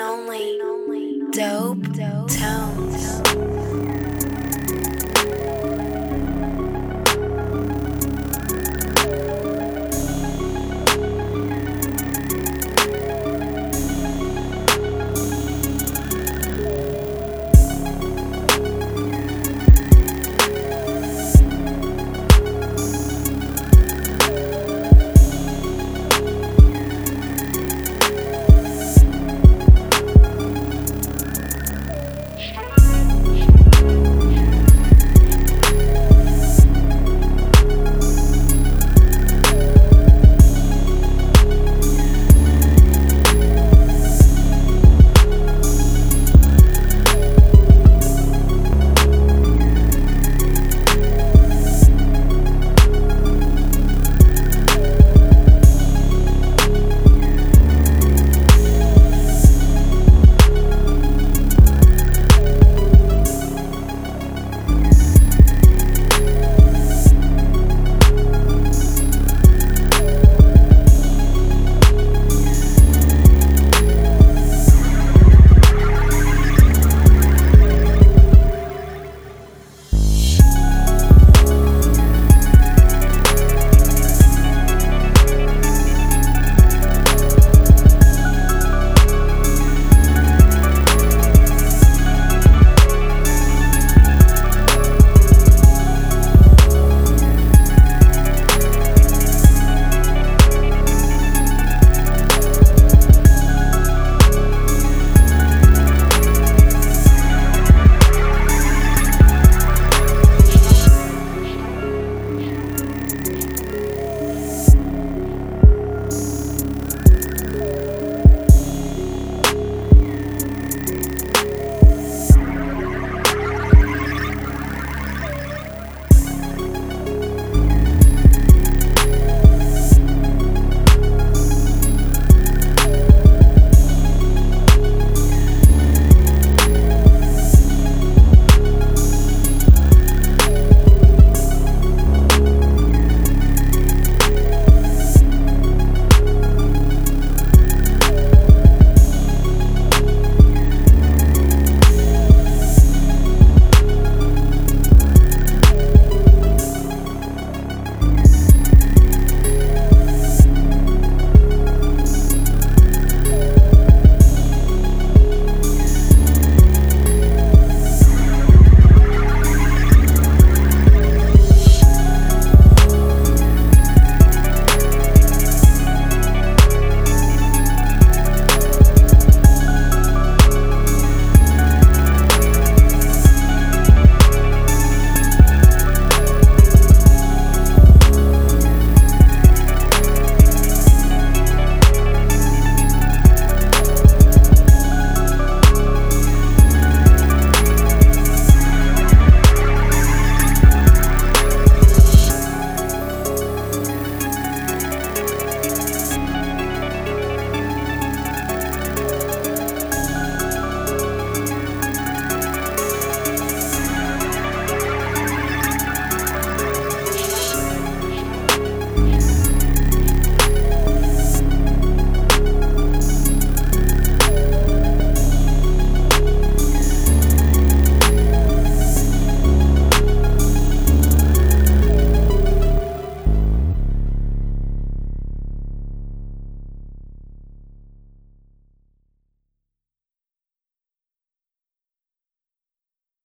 only dope tone.